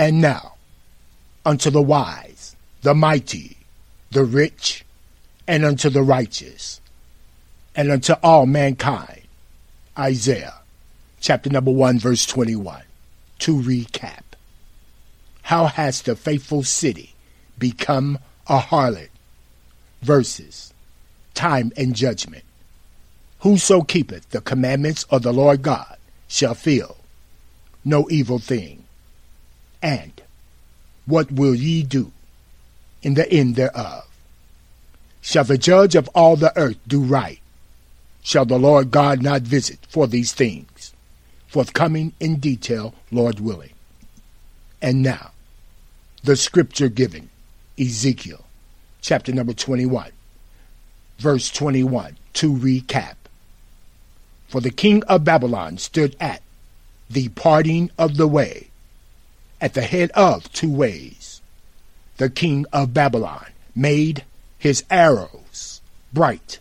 And now, unto the wise, the mighty, the rich, and unto the righteous, and unto all mankind. Isaiah chapter number 1, verse 21. To recap, how has the faithful city become a harlot? Verses, time and judgment. Whoso keepeth the commandments of the Lord God shall feel no evil thing. And what will ye do in the end thereof? Shall the judge of all the earth do right? Shall the Lord God not visit for these things? Forthcoming in detail, Lord willing. And now, the scripture given, Ezekiel, chapter number 21, verse 21, to recap. For the king of Babylon stood at the parting of the way, at the head of two ways. The king of Babylon made his arrows bright.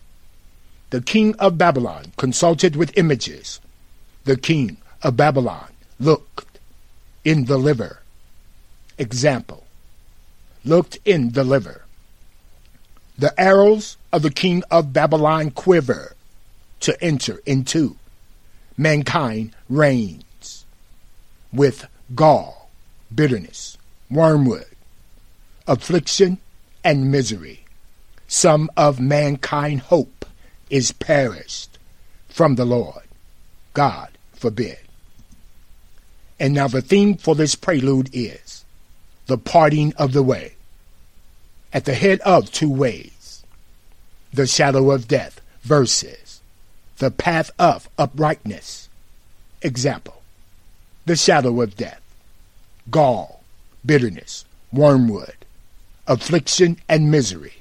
The king of Babylon consulted with images. The king of Babylon looked in the liver. Example looked in the liver. The arrows of the king of Babylon quiver to enter into mankind reigns with gall, bitterness, wormwood, affliction, and misery. Some of mankind hope is perished from the Lord. God forbid. And now the theme for this prelude is the parting of the way. At the head of two ways, the shadow of death versus the path of uprightness. Example, the shadow of death, gall, bitterness, wormwood, affliction, and misery.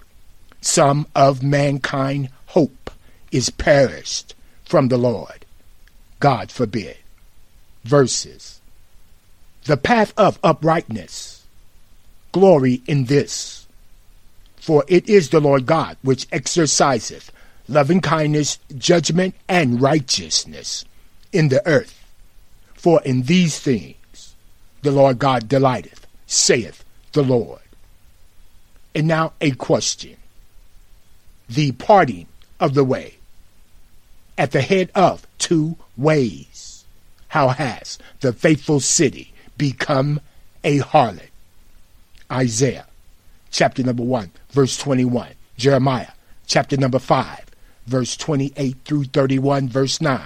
Some of mankind hope is perished from the Lord. God forbid. Verses. The path of uprightness. Glory in this. For it is the Lord God which exerciseth loving kindness, judgment, and righteousness in the earth. For in these things the Lord God delighteth, saith the Lord. And now a question. The parting of the way. At the head of two ways. How has the faithful city become a harlot? Isaiah chapter number 1, verse 21. Jeremiah chapter number 5, verse 28 through 31, verse 9.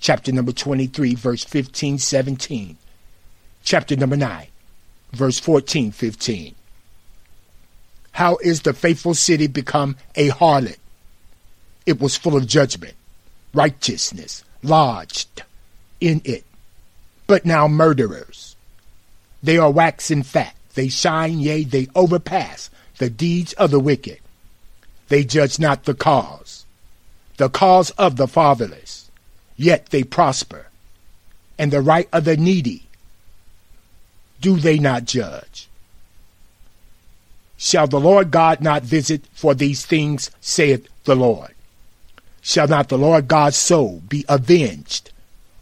Chapter number 23, verse 15, 17. Chapter number 9, verse 14, 15. How is the faithful city become a harlot? It was full of judgment, righteousness lodged in it. But now murderers. They are waxing fat. They shine, yea, they overpass the deeds of the wicked. They judge not the cause, the cause of the fatherless, yet they prosper. And the right of the needy, do they not judge? Shall the Lord God not visit for these things, saith the Lord? Shall not the Lord God's soul be avenged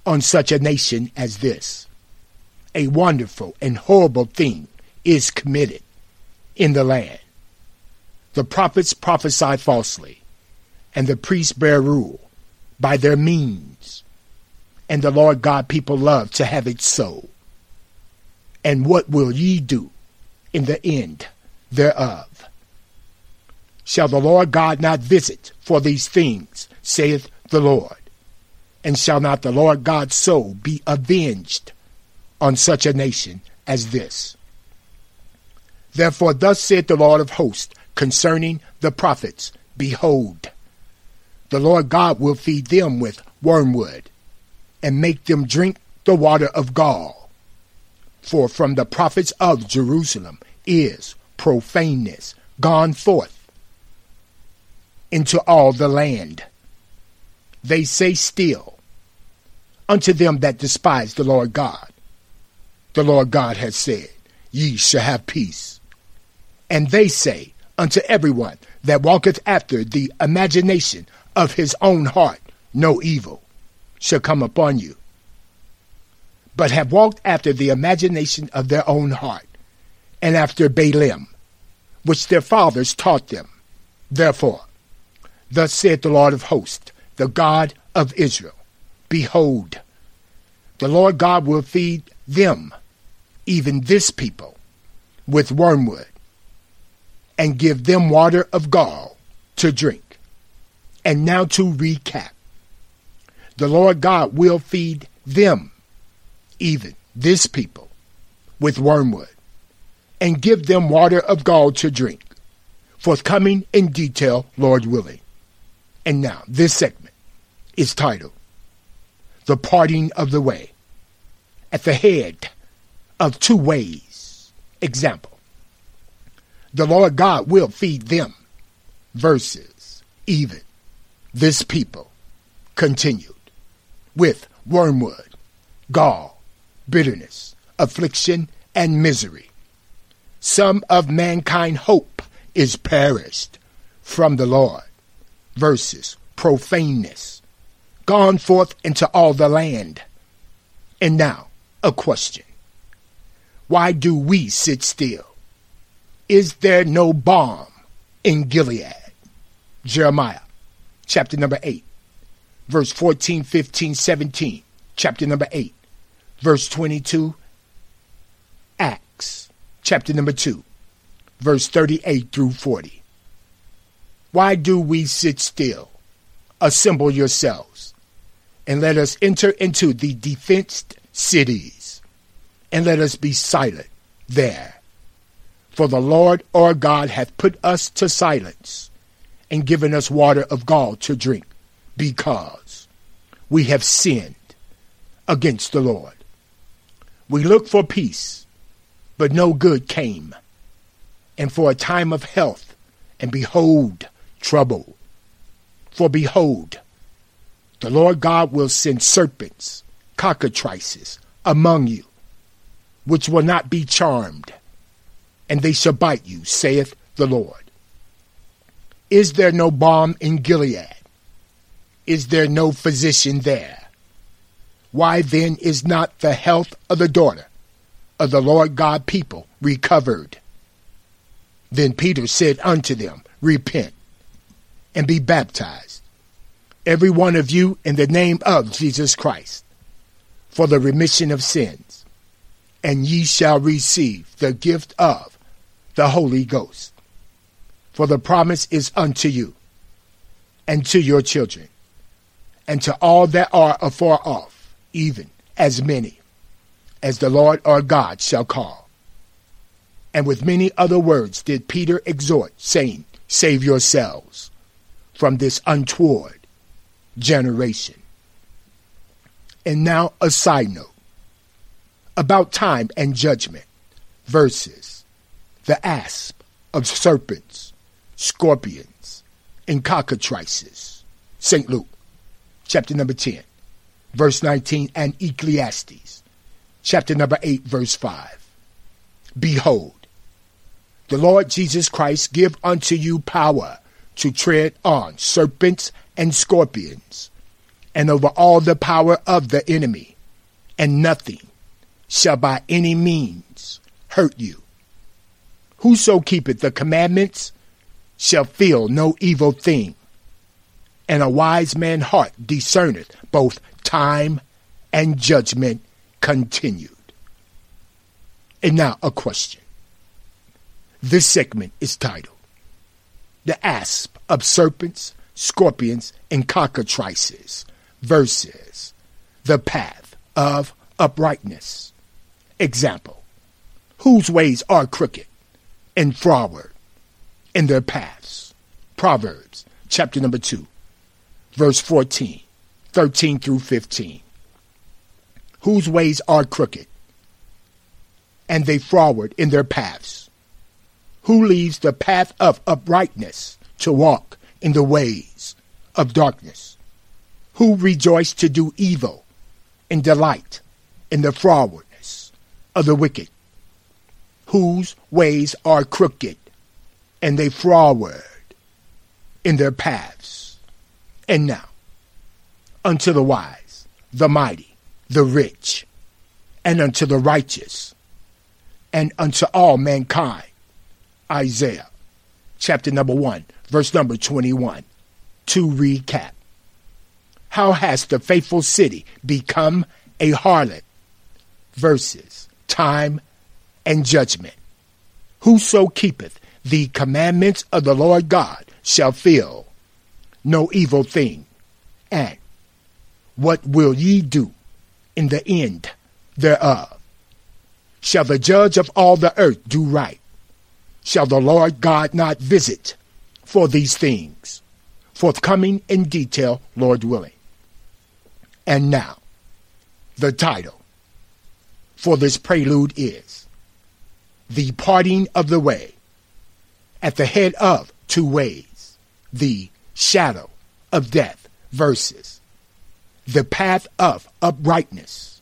on such a nation as this? A wonderful and horrible thing is committed in the land. The prophets prophesy falsely, and the priests bear rule by their means, and the Lord God people love to have it so. And what will ye do in the end? thereof. Shall the Lord God not visit for these things, saith the Lord? And shall not the Lord God's soul be avenged on such a nation as this? Therefore, thus saith the Lord of hosts concerning the prophets Behold, the Lord God will feed them with wormwood, and make them drink the water of gall. For from the prophets of Jerusalem is profaneness gone forth into all the land. They say still unto them that despise the Lord God. The Lord God has said, Ye shall have peace. And they say unto everyone that walketh after the imagination of his own heart, no evil shall come upon you. But have walked after the imagination of their own heart, and after Baalim, which their fathers taught them. Therefore, thus saith the Lord of hosts, the God of Israel, Behold, the Lord God will feed them, even this people, with wormwood, and give them water of gall to drink. And now to recap the Lord God will feed them, even this people, with wormwood, and give them water of gall to drink. Forthcoming in detail, Lord willing. And now, this segment is titled The Parting of the Way. At the head of two ways. Example The Lord God will feed them, versus even this people. Continued with wormwood, gall, bitterness, affliction, and misery. Some of mankind hope is perished from the Lord versus profaneness, gone forth into all the land. And now, a question. Why do we sit still? Is there no balm in Gilead? Jeremiah chapter number 8, verse 14, 15, 17. Chapter number 8, verse 22. Acts chapter number 2, verse 38 through 40. Why do we sit still? Assemble yourselves, and let us enter into the defenced cities, and let us be silent there. For the Lord our God hath put us to silence, and given us water of gall to drink, because we have sinned against the Lord. We looked for peace, but no good came, and for a time of health, and behold, trouble. For behold, the Lord God will send serpents, cockatrices, among you, which will not be charmed, and they shall bite you, saith the Lord. Is there no balm in Gilead? Is there no physician there? Why then is not the health of the daughter of the Lord God people recovered? Then Peter said unto them, Repent and be baptized, every one of you in the name of Jesus Christ, for the remission of sins, and ye shall receive the gift of the Holy Ghost. For the promise is unto you, and to your children, and to all that are afar off, even as many as the Lord our God shall call. And with many other words did Peter exhort, saying, Save yourselves from this untoward generation. And now a side note about time and judgment versus the asp of serpents, scorpions, and cockatrices. St. Luke, chapter number 10, verse 19, and Ecclesiastes, chapter number 8, verse 5. Behold, the Lord Jesus Christ give unto you power to tread on serpents and scorpions, and over all the power of the enemy, and nothing shall by any means hurt you. Whoso keepeth the commandments shall feel no evil thing, and a wise man's heart discerneth both time and judgment continued. And now a question. This segment is titled the asp of serpents, scorpions, and cockatrices versus the path of uprightness. Example, whose ways are crooked and froward in their paths. Proverbs chapter number 2, verse 14, 13 through 15. Whose ways are crooked and they froward in their paths who leaves the path of uprightness to walk in the ways of darkness, who rejoice to do evil and delight in the frowardness of the wicked, whose ways are crooked and they froward in their paths. And now, unto the wise, the mighty, the rich, and unto the righteous, and unto all mankind. Isaiah chapter number 1, verse number 21. To recap How has the faithful city become a harlot? Verses Time and Judgment. Whoso keepeth the commandments of the Lord God shall feel no evil thing. And what will ye do in the end thereof? Shall the judge of all the earth do right? Shall the Lord God not visit for these things? Forthcoming in detail, Lord willing. And now, the title for this prelude is The Parting of the Way. At the head of two ways, the shadow of death versus the path of uprightness.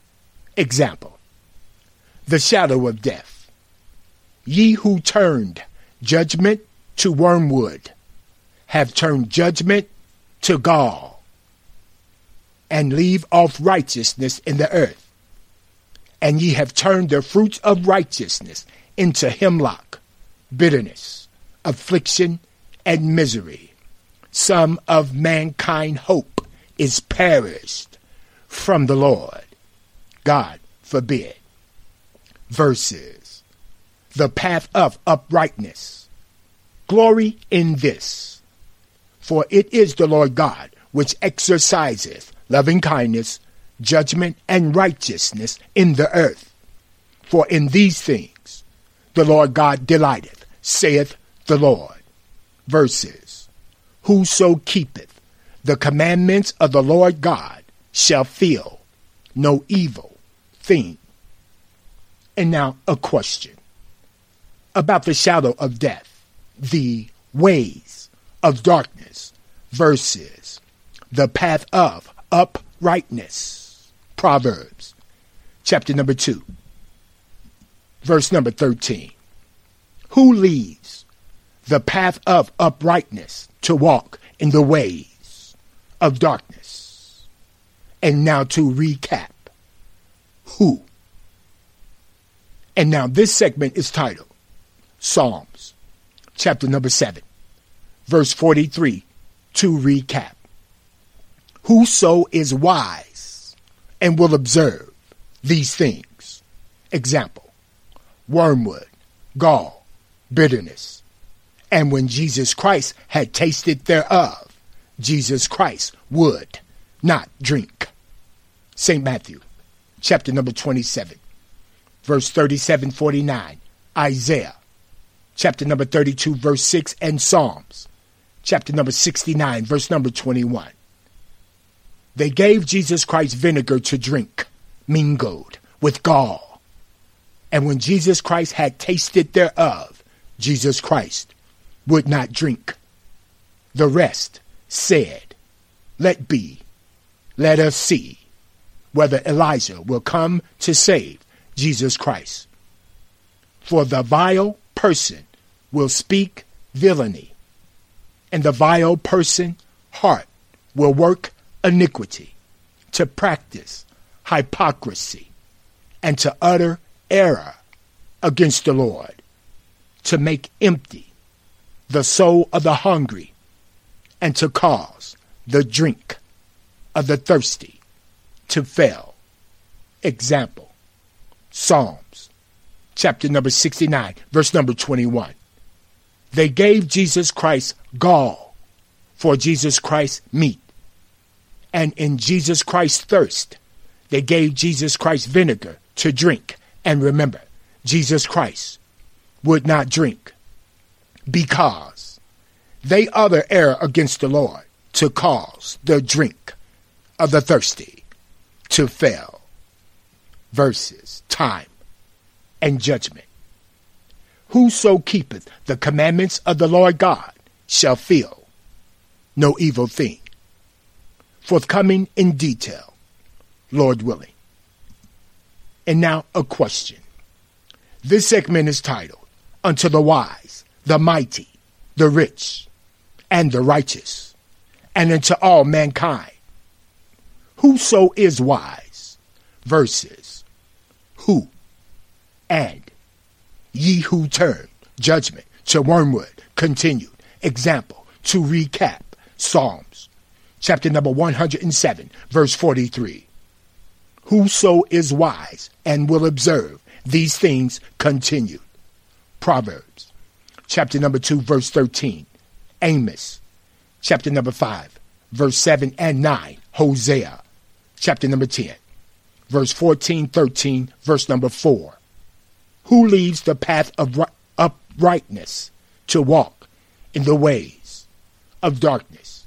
Example, the shadow of death. Ye who turned judgment to wormwood have turned judgment to gall and leave off righteousness in the earth. And ye have turned the fruits of righteousness into hemlock, bitterness, affliction, and misery. Some of mankind hope is perished from the Lord. God forbid. Verses. The path of uprightness. Glory in this. For it is the Lord God which exerciseth loving kindness, judgment, and righteousness in the earth. For in these things the Lord God delighteth, saith the Lord. Verses. Whoso keepeth the commandments of the Lord God shall feel no evil thing. And now a question about the shadow of death, the ways of darkness versus the path of uprightness. Proverbs chapter number 2, verse number 13. Who leads the path of uprightness to walk in the ways of darkness? And now to recap who? And now this segment is titled Psalms, chapter number 7, verse 43, to recap. Whoso is wise and will observe these things. Example, wormwood, gall, bitterness. And when Jesus Christ had tasted thereof, Jesus Christ would not drink. St. Matthew, chapter number 27, verse 37 49. Isaiah, chapter number 32, verse 6, and Psalms, chapter number 69, verse number 21. They gave Jesus Christ vinegar to drink, mingled with gall. And when Jesus Christ had tasted thereof, Jesus Christ would not drink. The rest said, Let be, let us see whether Elijah will come to save Jesus Christ. For the vile person will speak villainy, and the vile person heart will work iniquity, to practice hypocrisy, and to utter error against the Lord, to make empty the soul of the hungry, and to cause the drink of the thirsty to fail. Example Psalms chapter number 69, verse number 21. They gave Jesus Christ gall for Jesus Christ's meat and in Jesus Christ's thirst, they gave Jesus Christ vinegar to drink. And remember, Jesus Christ would not drink because they other error against the Lord to cause the drink of the thirsty to fail. Verses, time, and judgment. Whoso keepeth the commandments of the Lord God shall feel no evil thing forthcoming in detail, Lord willing. And now a question. This segment is titled, Unto the Wise, the Mighty, the Rich, and the Righteous, and unto all mankind. Whoso is wise, versus who, and ye who turn judgment to wormwood continued. Example, to recap, Psalms, chapter number 107, verse 43. Whoso is wise and will observe these things continued. Proverbs, chapter number 2, verse 13. Amos, chapter number 5, verse 7 and 9. Hosea, chapter number 10, verse 14, 13, verse number 4. Who leaves the path of uprightness to walk in the ways of darkness?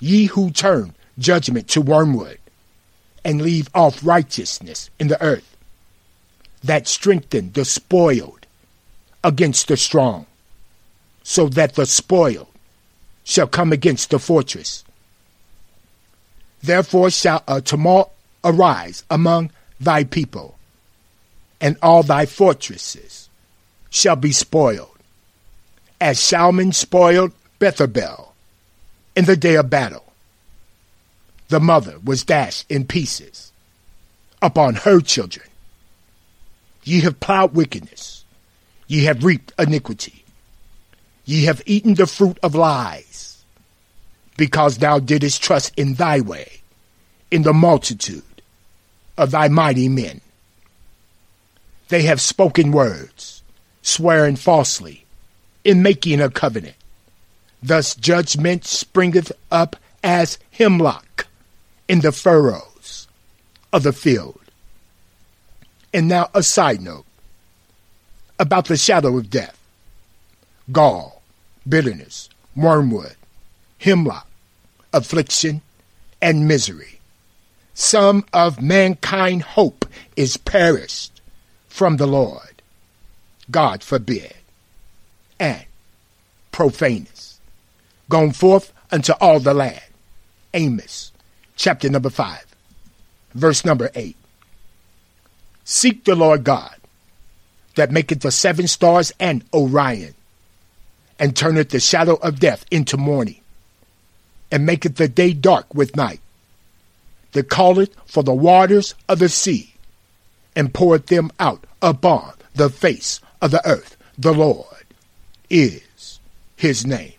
Ye who turn judgment to wormwood and leave off righteousness in the earth, that strengthen the spoiled against the strong, so that the spoil shall come against the fortress. Therefore shall a tumult arise among thy people, and all thy fortresses shall be spoiled, as Shalman spoiled Betharbel in the day of battle. The mother was dashed in pieces upon her children. Ye have plowed wickedness Ye have reaped iniquity. Ye have eaten the fruit of lies, because thou didst trust in thy way, in the multitude of thy mighty men. They have spoken words, swearing falsely, in making a covenant. Thus judgment springeth up as hemlock in the furrows of the field. And now a side note about the shadow of death gall, bitterness, wormwood, hemlock, affliction, and misery. Some of mankind hope is perished from the Lord. God forbid. And profaneness. Gone forth unto all the land. Amos, chapter number 5, verse number 8. Seek the Lord God that maketh the seven stars and Orion, and turneth the shadow of death into morning, and maketh the day dark with night, that calleth for the waters of the sea, and poureth them out upon the face of the earth. The Lord is his name.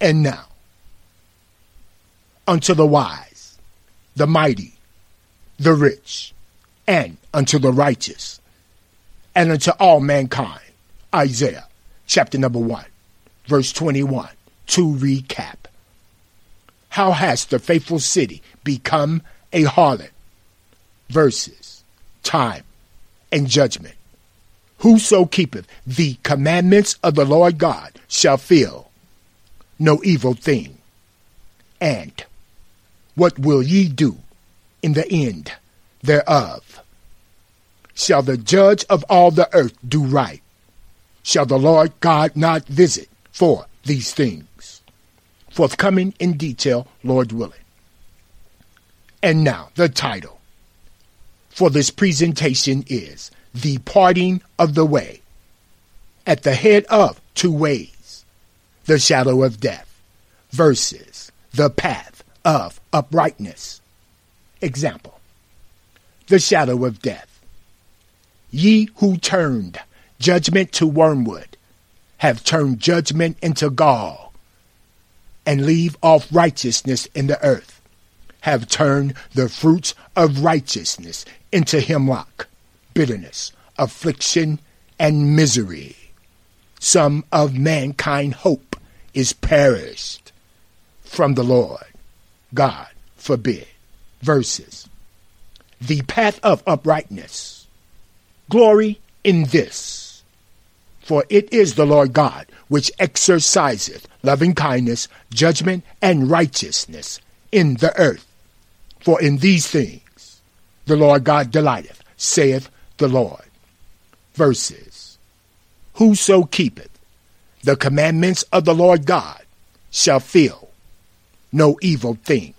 And now, unto the wise, the mighty, the rich, and unto the righteous, and unto all mankind. Isaiah chapter number 1, verse 21. To recap How has the faithful city become a harlot? Verses, time, and judgment. Whoso keepeth the commandments of the Lord God shall feel no evil thing. And what will ye do in the end thereof? Shall the judge of all the earth do right? Shall the Lord God not visit for these things? Forthcoming in detail, Lord willing. And now, the title for this presentation is The Parting of the Way. At the head of two ways, the shadow of death versus the path of uprightness. Example, the shadow of death Ye who turned judgment to wormwood have turned judgment into gall, and leave off righteousness in the earth, have turned the fruits of righteousness into hemlock, bitterness, affliction, and misery. Some of mankind hope is perished from the Lord. God forbid. Verses. The path of uprightness glory in this. For it is the Lord God which exerciseth loving kindness, judgment, and righteousness in the earth. For in these things the Lord God delighteth, saith the Lord. Verses Whoso keepeth the commandments of the Lord God shall feel no evil thing.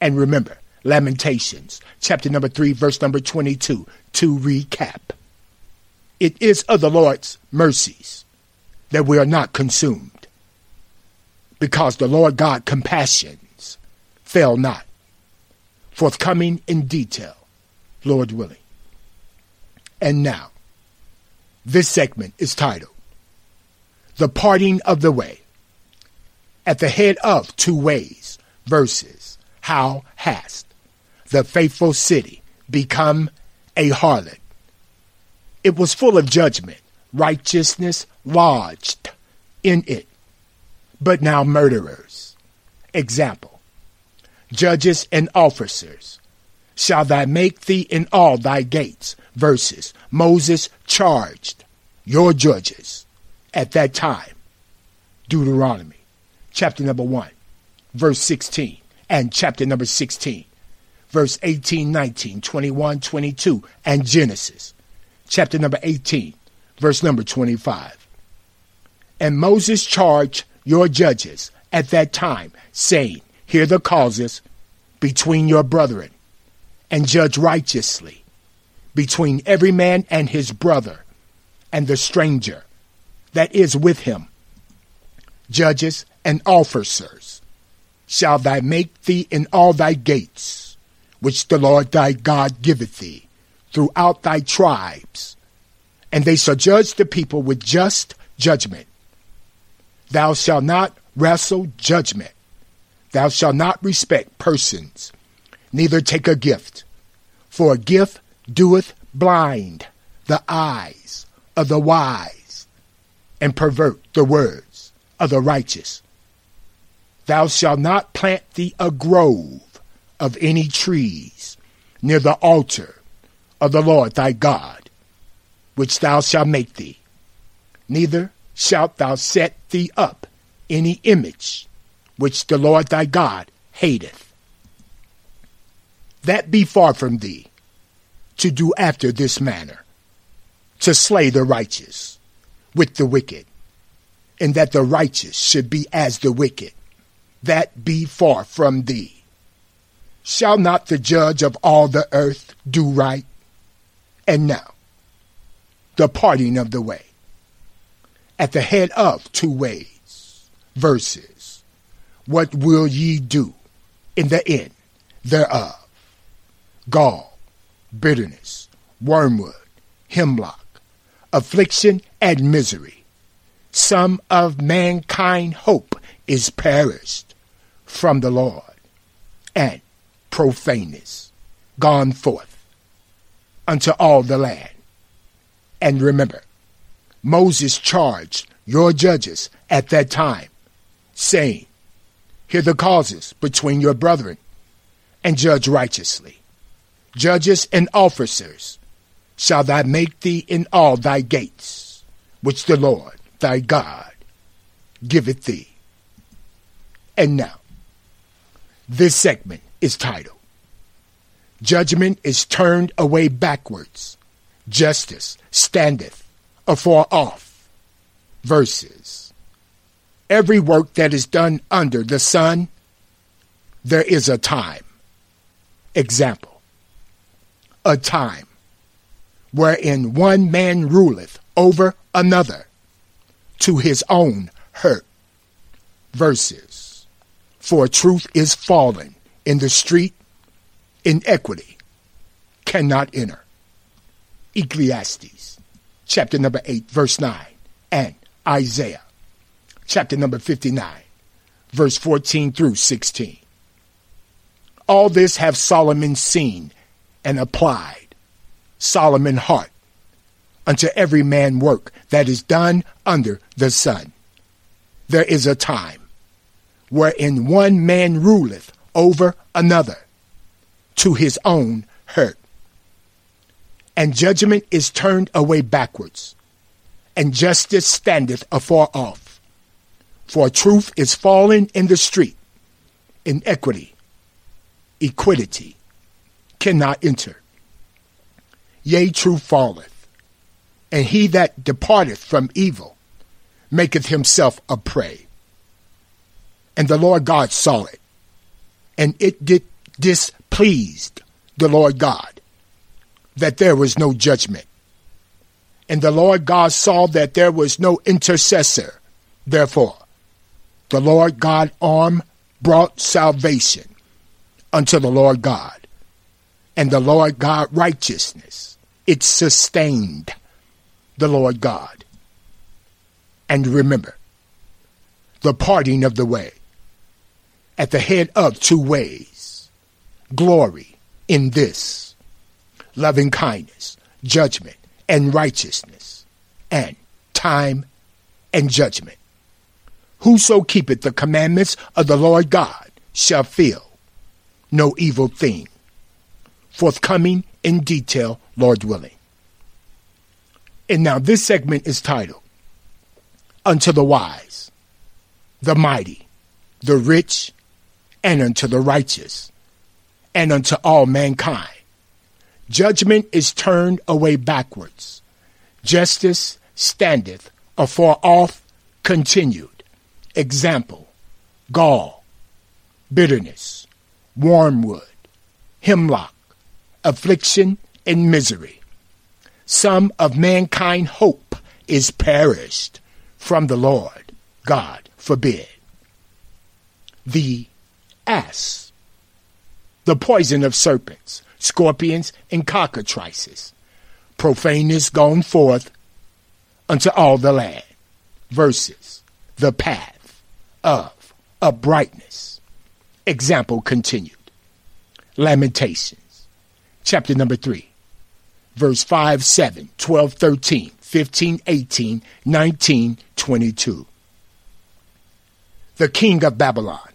And remember, Lamentations, chapter number 3, verse number 22, to recap. It is of the Lord's mercies that we are not consumed, because the Lord God compassions fail not. Forthcoming in detail, Lord willing. And now, this segment is titled The Parting of the Way. At the head of two ways verses How hast the faithful city become a harlot? It was full of judgment, righteousness lodged in it, but now murderers. Example Judges and officers shall thou make thee in all thy gates. Verses Moses charged your judges at that time. Deuteronomy chapter number 1, verse 16, and chapter number 16, verse 18, 19, 21, 22, and Genesis chapter number 18, verse number 25. And Moses charged your judges at that time, saying, Hear the causes between your brethren, and judge righteously between every man and his brother, and the stranger that is with him. Judges and officers shall thou make thee in all thy gates, which the Lord thy God giveth thee, throughout thy tribes, and they shall judge the people with just judgment. Thou shalt not wrestle judgment. Thou shalt not respect persons, neither take a gift. For a gift doeth blind the eyes of the wise, and pervert the words of the righteous. Thou shalt not plant thee a grove of any trees near the altar of the Lord thy God, which thou shalt make thee. Neither shalt thou set thee up any image which the Lord thy God hateth. That be far from thee to do after this manner, to slay the righteous with the wicked, and that the righteous should be as the wicked. That be far from thee. Shall not the judge of all the earth do right? And now, the parting of the way. At the head of two ways, verses. What will ye do in the end thereof? Gall, bitterness, wormwood, hemlock, affliction, and misery. Some of mankind hope is perished from the Lord, and profaneness gone forth unto all the land. And remember, Moses charged your judges at that time, saying, Hear the causes between your brethren, and judge righteously. Judges and officers shall thou make thee in all thy gates, which the Lord thy God giveth thee. And now, this segment is titled Judgment is turned away backwards. Justice standeth afar off. Verses. Every work that is done under the sun, there is a time. Example. A time wherein one man ruleth over another to his own hurt. Verses. For truth is fallen in the street inequity cannot enter. Ecclesiastes chapter number 8 verse 9 and Isaiah chapter number 59 verse 14 through 16. All this have Solomon seen and applied, Solomon heart, unto every man work that is done under the sun. There is a time wherein one man ruleth over another to his own hurt. And judgment is turned away backwards, and justice standeth afar off. For truth is fallen in the street, inequity, equity cannot enter. Yea, truth falleth, and he that departeth from evil maketh himself a prey. And the Lord God saw it, and it did displeased the Lord God that there was no judgment. And the Lord God saw that there was no intercessor. Therefore, the Lord God arm brought salvation unto the Lord God. and the Lord God righteousness. It sustained the Lord God. And remember, the parting of the way at the head of two ways glory in this loving kindness, judgment, and righteousness, and time and judgment. Whoso keepeth the commandments of the Lord God shall feel no evil thing. Forthcoming in detail, Lord willing. And now this segment is titled Unto the Wise, the Mighty, the Rich, and unto the righteous, and unto all mankind. Judgment is turned away backwards. Justice standeth afar off continued. Example, gall, bitterness, wormwood, hemlock, affliction, and misery. Some of mankind hope is perished from the Lord. God forbid. The ass, the poison of serpents, scorpions, and cockatrices. Profaneness gone forth unto all the land. Verses, the path of uprightness. Example continued. Lamentations, chapter number 3, verse 5, 7, 12, 13, 15, 18, 19, 22. The king of Babylon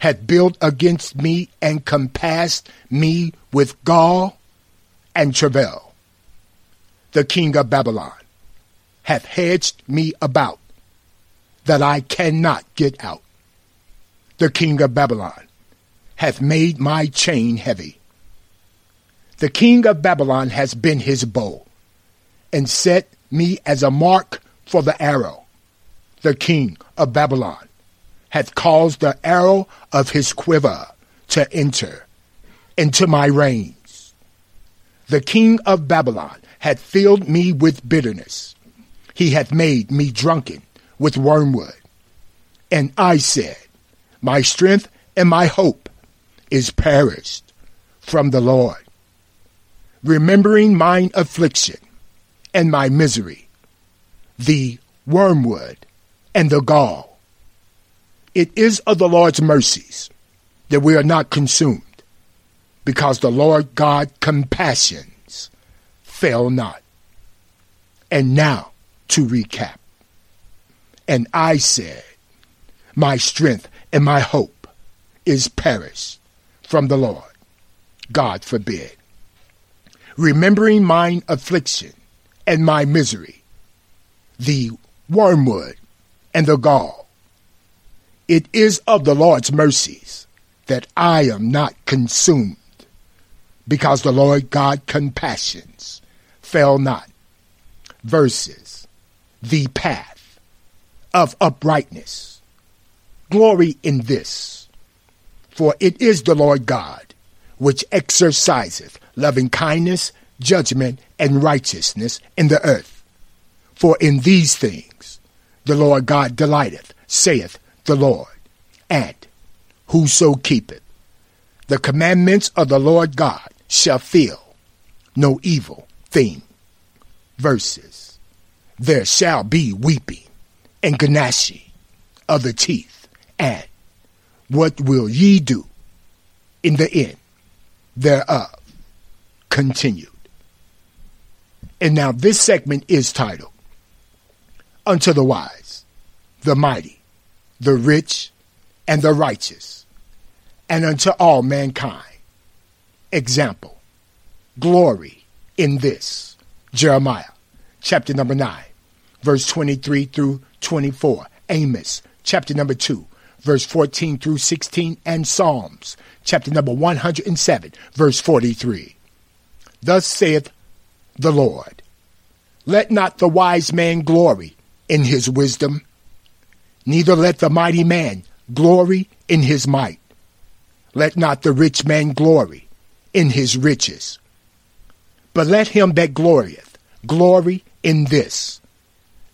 had built against me and compassed me with gall and travail. The king of Babylon hath hedged me about that I cannot get out. The king of Babylon hath made my chain heavy. The king of Babylon has been his bow and set me as a mark for the arrow. The king of Babylon hath caused the arrow of his quiver to enter into my reins. The king of Babylon hath filled me with bitterness. He hath made me drunken with wormwood. And I said, My strength and my hope is perished from the Lord. Remembering mine affliction and my misery, the wormwood and the gall it is of the Lord's mercies that we are not consumed, because the Lord God compassions fail not. And now to recap. And I said, My strength and my hope is perished from the Lord. God forbid. Remembering mine affliction and my misery, the wormwood and the gall, it is of the Lord's mercies that I am not consumed, because the Lord God compassions fail not. Verses, the path of uprightness. Glory in this, for it is the Lord God which exerciseth loving kindness, judgment, and righteousness in the earth. For in these things the Lord God delighteth, saith the Lord, and whoso keepeth the commandments of the Lord God shall feel no evil thing. Verses. There shall be weeping and gnashing of the teeth, and what will ye do in the end thereof? Continued. And now this segment is titled Unto the Wise, the Mighty, the rich, and the righteous, and unto all mankind. Example, glory in this. Jeremiah chapter number 9, verse 23 through 24. Amos chapter number 2, verse 14 through 16. And Psalms chapter number 107, verse 43. Thus saith the Lord, Let not the wise man glory in his wisdom Neither let the mighty man glory in his might. Let not the rich man glory in his riches. But let him that glorieth glory in this,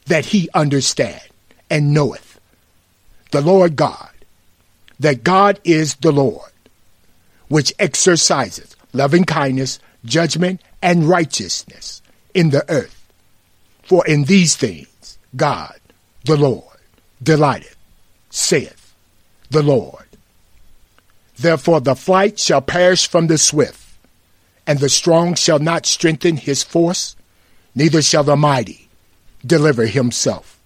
that he understand and knoweth the Lord God, that God is the Lord, which exerciseth loving kindness, judgment, and righteousness in the earth. For in these things God, the Lord, delighteth, saith the Lord. Therefore the flight shall perish from the swift, and the strong shall not strengthen his force, neither shall the mighty deliver himself.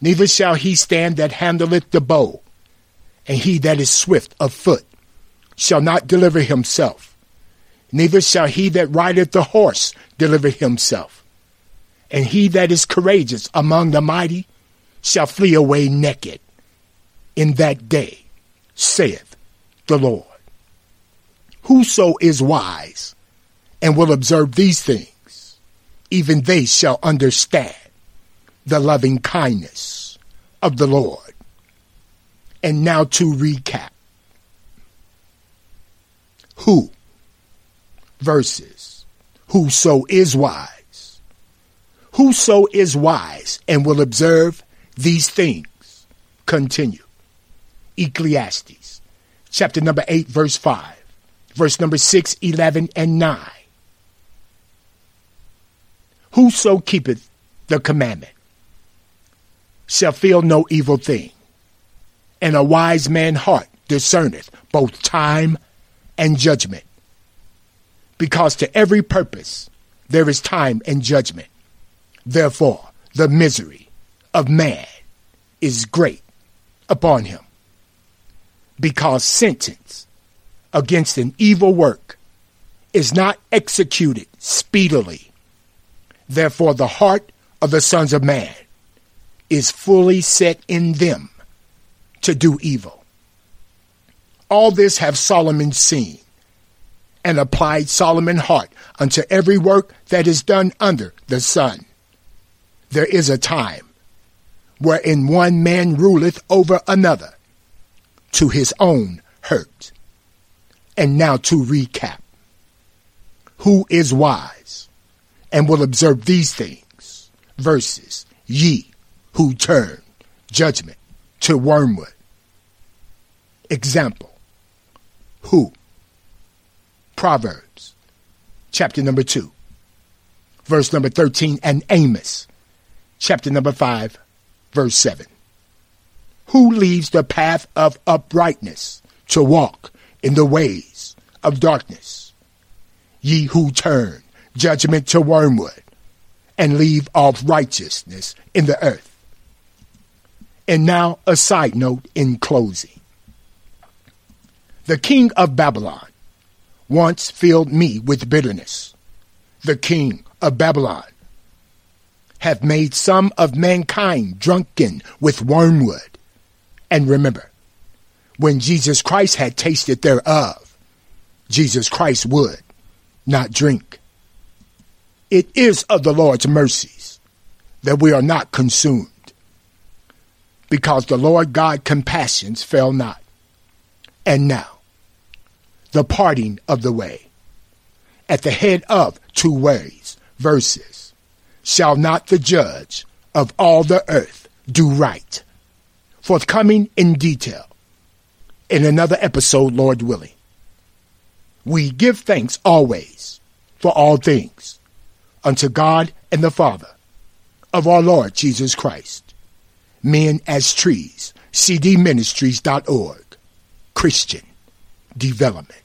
Neither shall he stand that handleth the bow, and he that is swift of foot shall not deliver himself. Neither shall he that rideth the horse deliver himself. And he that is courageous among the mighty shall flee away naked in that day, saith the Lord. Whoso is wise and will observe these things, even they shall understand the loving kindness of the Lord. And now to recap. Who versus whoso is wise. Whoso is wise and will observe these things. Continue. Ecclesiastes chapter number 8 verse 5 verse number 6 11 and 9 Whoso keepeth the commandment shall feel no evil thing and a wise man's heart discerneth both time and judgment because to every purpose there is time and judgment therefore the misery of man is great upon him because sentence against an evil work is not executed speedily. Therefore, the heart of the sons of man is fully set in them to do evil. All this have Solomon seen, and applied Solomon heart unto every work that is done under the sun. There is a time wherein one man ruleth over another to his own hurt. And now to recap. Who is wise and will observe these things versus ye who turn judgment to wormwood. Example. Who? Proverbs chapter number 2 verse number 13 and Amos chapter number 5 verse 7. Who leaves the path of uprightness to walk in the ways of darkness. Ye who turn judgment to wormwood and leave off righteousness in the earth. And now a side note in closing. The king of Babylon once filled me with bitterness. The king of Babylon hath made some of mankind drunken with wormwood. And remember, when Jesus Christ had tasted thereof, Jesus Christ would not drink. It is of the Lord's mercies that we are not consumed, because the Lord God compassions fail not. And now, the parting of the way. At the head of two ways, verses, shall not the judge of all the earth do right? Forthcoming in detail in another episode, Lord willing. We give thanks always for all things unto God and the Father of our Lord Jesus Christ. Men as Trees, cdministries.org, Christian Development.